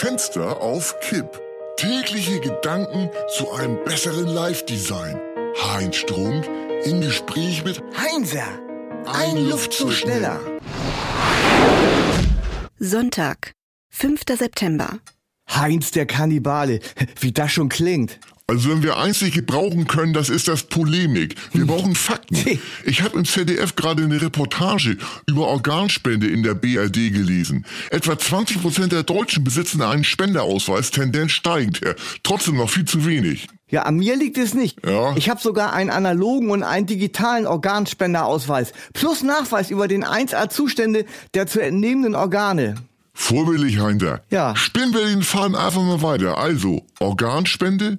Fenster auf Kipp. Tägliche Gedanken zu einem besseren Live-Design. Heinz Strunk im Gespräch mit Heinzer, ein, Luftzug schneller. Sonntag, 5. September. Heinz der Kannibale, wie das schon klingt. Also wenn wir eins nicht gebrauchen können, das ist das Polemik. Wir brauchen Fakten. Ich habe im ZDF gerade eine Reportage über Organspende in der BRD gelesen. Etwa 20 Prozent der Deutschen besitzen einen Spendeausweis, Tendenz steigend. Trotzdem noch viel zu wenig. Ja, an mir liegt es nicht. Ja. Ich habe sogar einen analogen und einen digitalen Organspenderausweis. Plus Nachweis über den 1A-Zustände der zu entnehmenden Organe. Vorbildlich, Heinter. Ja. Spinnen wir den Faden einfach mal weiter. Also, Organspende,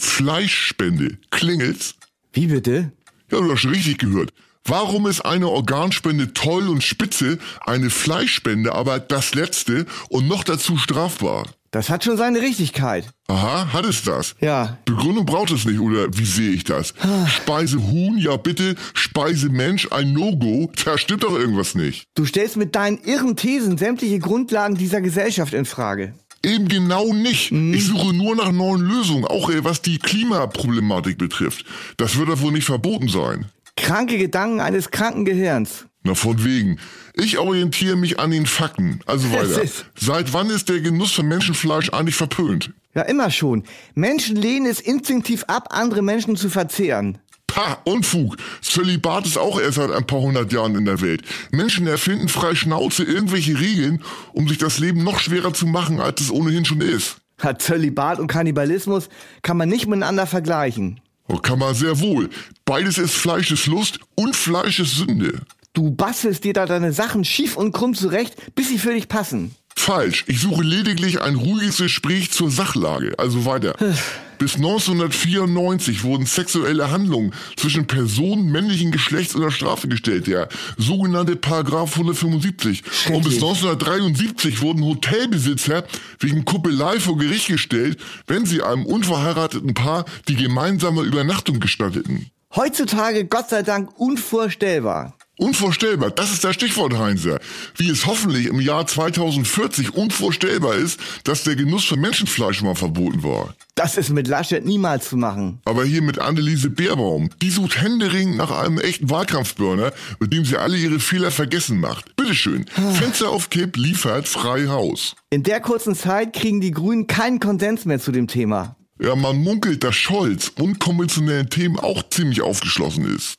Fleischspende. Klingelt's? Wie bitte? Ja, du hast schon richtig gehört. Warum ist eine Organspende toll und spitze, eine Fleischspende aber das letzte und noch dazu strafbar? Das hat schon seine Richtigkeit. Aha, hat es das? Ja. Begründung braucht es nicht, oder wie sehe ich das? Speise Huhn, ja bitte, Speise Mensch, ein No-Go, da stimmt doch irgendwas nicht. Du stellst mit deinen irren Thesen sämtliche Grundlagen dieser Gesellschaft in Frage. Eben genau nicht. Ich suche nur nach neuen Lösungen, auch äh, was die Klimaproblematik betrifft. Das wird doch wohl nicht verboten sein. Kranke Gedanken eines kranken Gehirns. Na von wegen. Ich orientiere mich an den Fakten. Also weiter. Seit wann ist der Genuss von Menschenfleisch eigentlich verpönt? Ja, immer schon. Menschen lehnen es instinktiv ab, andere Menschen zu verzehren. Pah, Unfug. Zölibat ist auch erst seit ein paar hundert Jahren in der Welt. Menschen erfinden frei Schnauze irgendwelche Regeln, um sich das Leben noch schwerer zu machen, als es ohnehin schon ist. Hat Zölibat und Kannibalismus kann man nicht miteinander vergleichen. Oh, kann man sehr wohl. Beides ist Fleisches Lust und Fleisches Sünde. Du bastelst dir da deine Sachen schief und krumm zurecht, bis sie für dich passen. Falsch. Ich suche lediglich ein ruhiges Gespräch zur Sachlage. Also weiter. Bis 1994 wurden sexuelle Handlungen zwischen Personen männlichen Geschlechts unter Strafe gestellt, der sogenannte Paragraph 175. Und bis Schrecklich. 1973 wurden Hotelbesitzer wegen Kuppelei vor Gericht gestellt, wenn sie einem unverheirateten Paar die gemeinsame Übernachtung gestatteten. Heutzutage Gott sei Dank unvorstellbar. Unvorstellbar, das ist das Stichwort, Heinzer. Wie es hoffentlich im Jahr 2040 unvorstellbar ist, dass der Genuss von Menschenfleisch mal verboten war. Das ist mit Laschet niemals zu machen. Aber hier mit Anneliese Beerbaum, die sucht händeringend nach einem echten Wahlkampfburner, mit dem sie alle ihre Fehler vergessen macht. Bitteschön, Fenster auf Kipp liefert frei Haus. In der kurzen Zeit kriegen die Grünen keinen Konsens mehr zu dem Thema. Ja, man munkelt, dass Scholz unkonventionellen Themen auch ziemlich aufgeschlossen ist.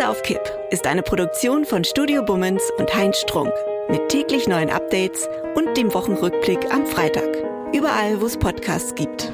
Fenster auf Kipp ist eine Produktion von Studio Bummens und Heinz Strunk. Mit täglich neuen Updates und dem Wochenrückblick am Freitag. Überall, wo es Podcasts gibt.